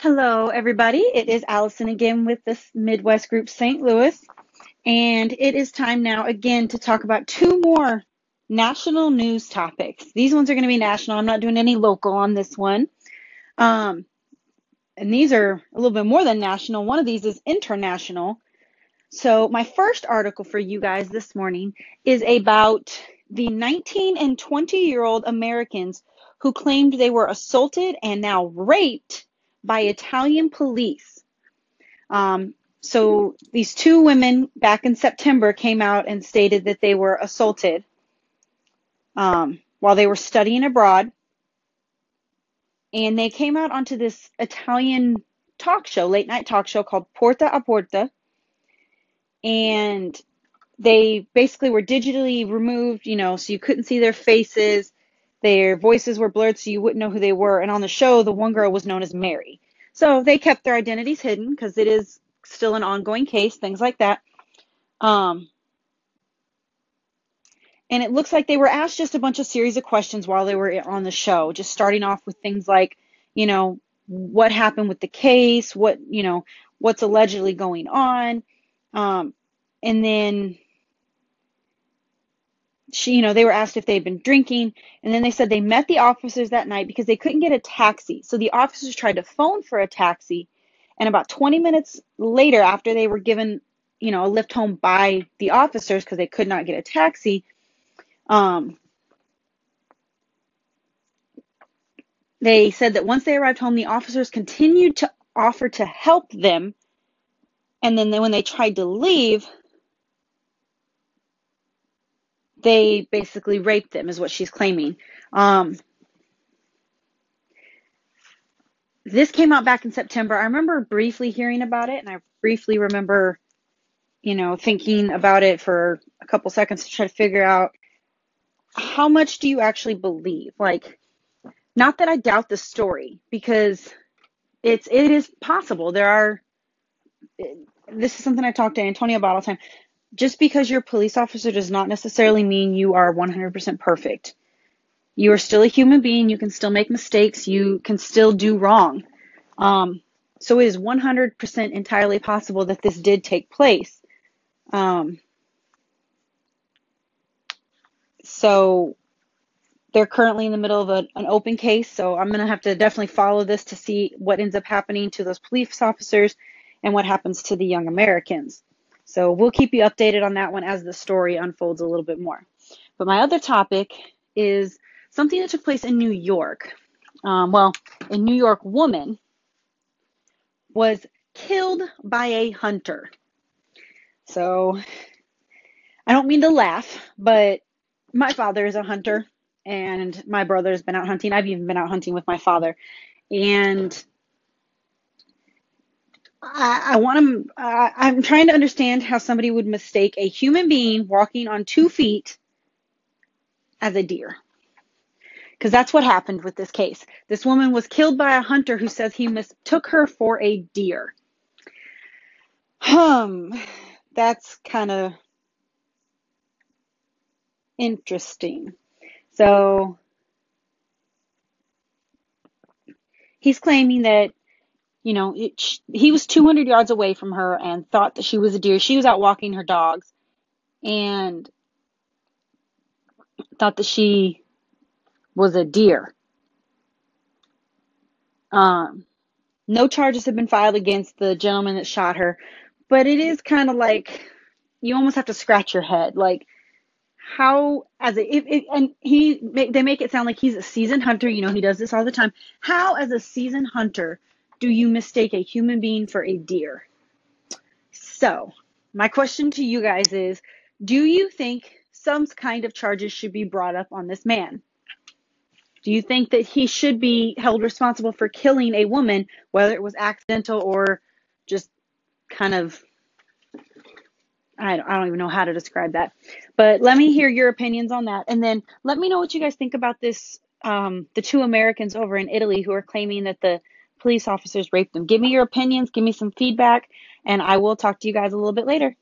Hello, everybody. It is Allison again with the Midwest Group St. Louis. And it is time now again to talk about two more national news topics. These ones are going to be national. I'm not doing any local on this one. Um, and these are a little bit more than national. One of these is international. So, my first article for you guys this morning is about the 19 and 20 year old Americans who claimed they were assaulted and now raped by Italian police. Um, so these two women back in September came out and stated that they were assaulted um, while they were studying abroad. And they came out onto this Italian talk show, late night talk show called Porta a Porta. And they basically were digitally removed, you know, so you couldn't see their faces. Their voices were blurred so you wouldn't know who they were. And on the show, the one girl was known as Mary. So they kept their identities hidden because it is still an ongoing case, things like that. Um, and it looks like they were asked just a bunch of series of questions while they were on the show, just starting off with things like, you know, what happened with the case, what, you know, what's allegedly going on. Um, and then she, you know, they were asked if they'd been drinking, and then they said they met the officers that night because they couldn't get a taxi. So the officers tried to phone for a taxi, and about 20 minutes later, after they were given, you know, a lift home by the officers because they could not get a taxi, um, they said that once they arrived home, the officers continued to offer to help them, and then they, when they tried to leave, they basically raped them, is what she's claiming. Um, this came out back in September. I remember briefly hearing about it, and I briefly remember, you know, thinking about it for a couple seconds to try to figure out how much do you actually believe? Like, not that I doubt the story, because it's it is possible. There are. This is something I talk to Antonio about all the time just because you're a police officer does not necessarily mean you are 100% perfect. You are still a human being. You can still make mistakes. You can still do wrong. Um, so it is 100% entirely possible that this did take place. Um, so they're currently in the middle of a, an open case. So I'm going to have to definitely follow this to see what ends up happening to those police officers and what happens to the young Americans. So we'll keep you updated on that one as the story unfolds a little bit more. But my other topic is something that took place in New York. Um, well, a New York woman was killed by a hunter. So I don't mean to laugh, but my father is a hunter and my brother's been out hunting. I've even been out hunting with my father. And I, I want to. I'm trying to understand how somebody would mistake a human being walking on two feet as a deer. Because that's what happened with this case. This woman was killed by a hunter who says he mistook her for a deer. Hum, that's kind of interesting. So he's claiming that you know, it, he was 200 yards away from her and thought that she was a deer. She was out walking her dogs and thought that she was a deer. Um, no charges have been filed against the gentleman that shot her, but it is kind of like you almost have to scratch your head. Like, how, as a, if, if, and he, they make it sound like he's a seasoned hunter, you know, he does this all the time. How, as a seasoned hunter, do you mistake a human being for a deer? So, my question to you guys is Do you think some kind of charges should be brought up on this man? Do you think that he should be held responsible for killing a woman, whether it was accidental or just kind of, I don't, even know how to describe that. But let me hear your opinions on that. And then let me know what you guys think about this um, the two Americans over in Italy who are claiming that the police officers raped them. Give me your opinions, give me some feedback, and I will talk to you guys a little bit later.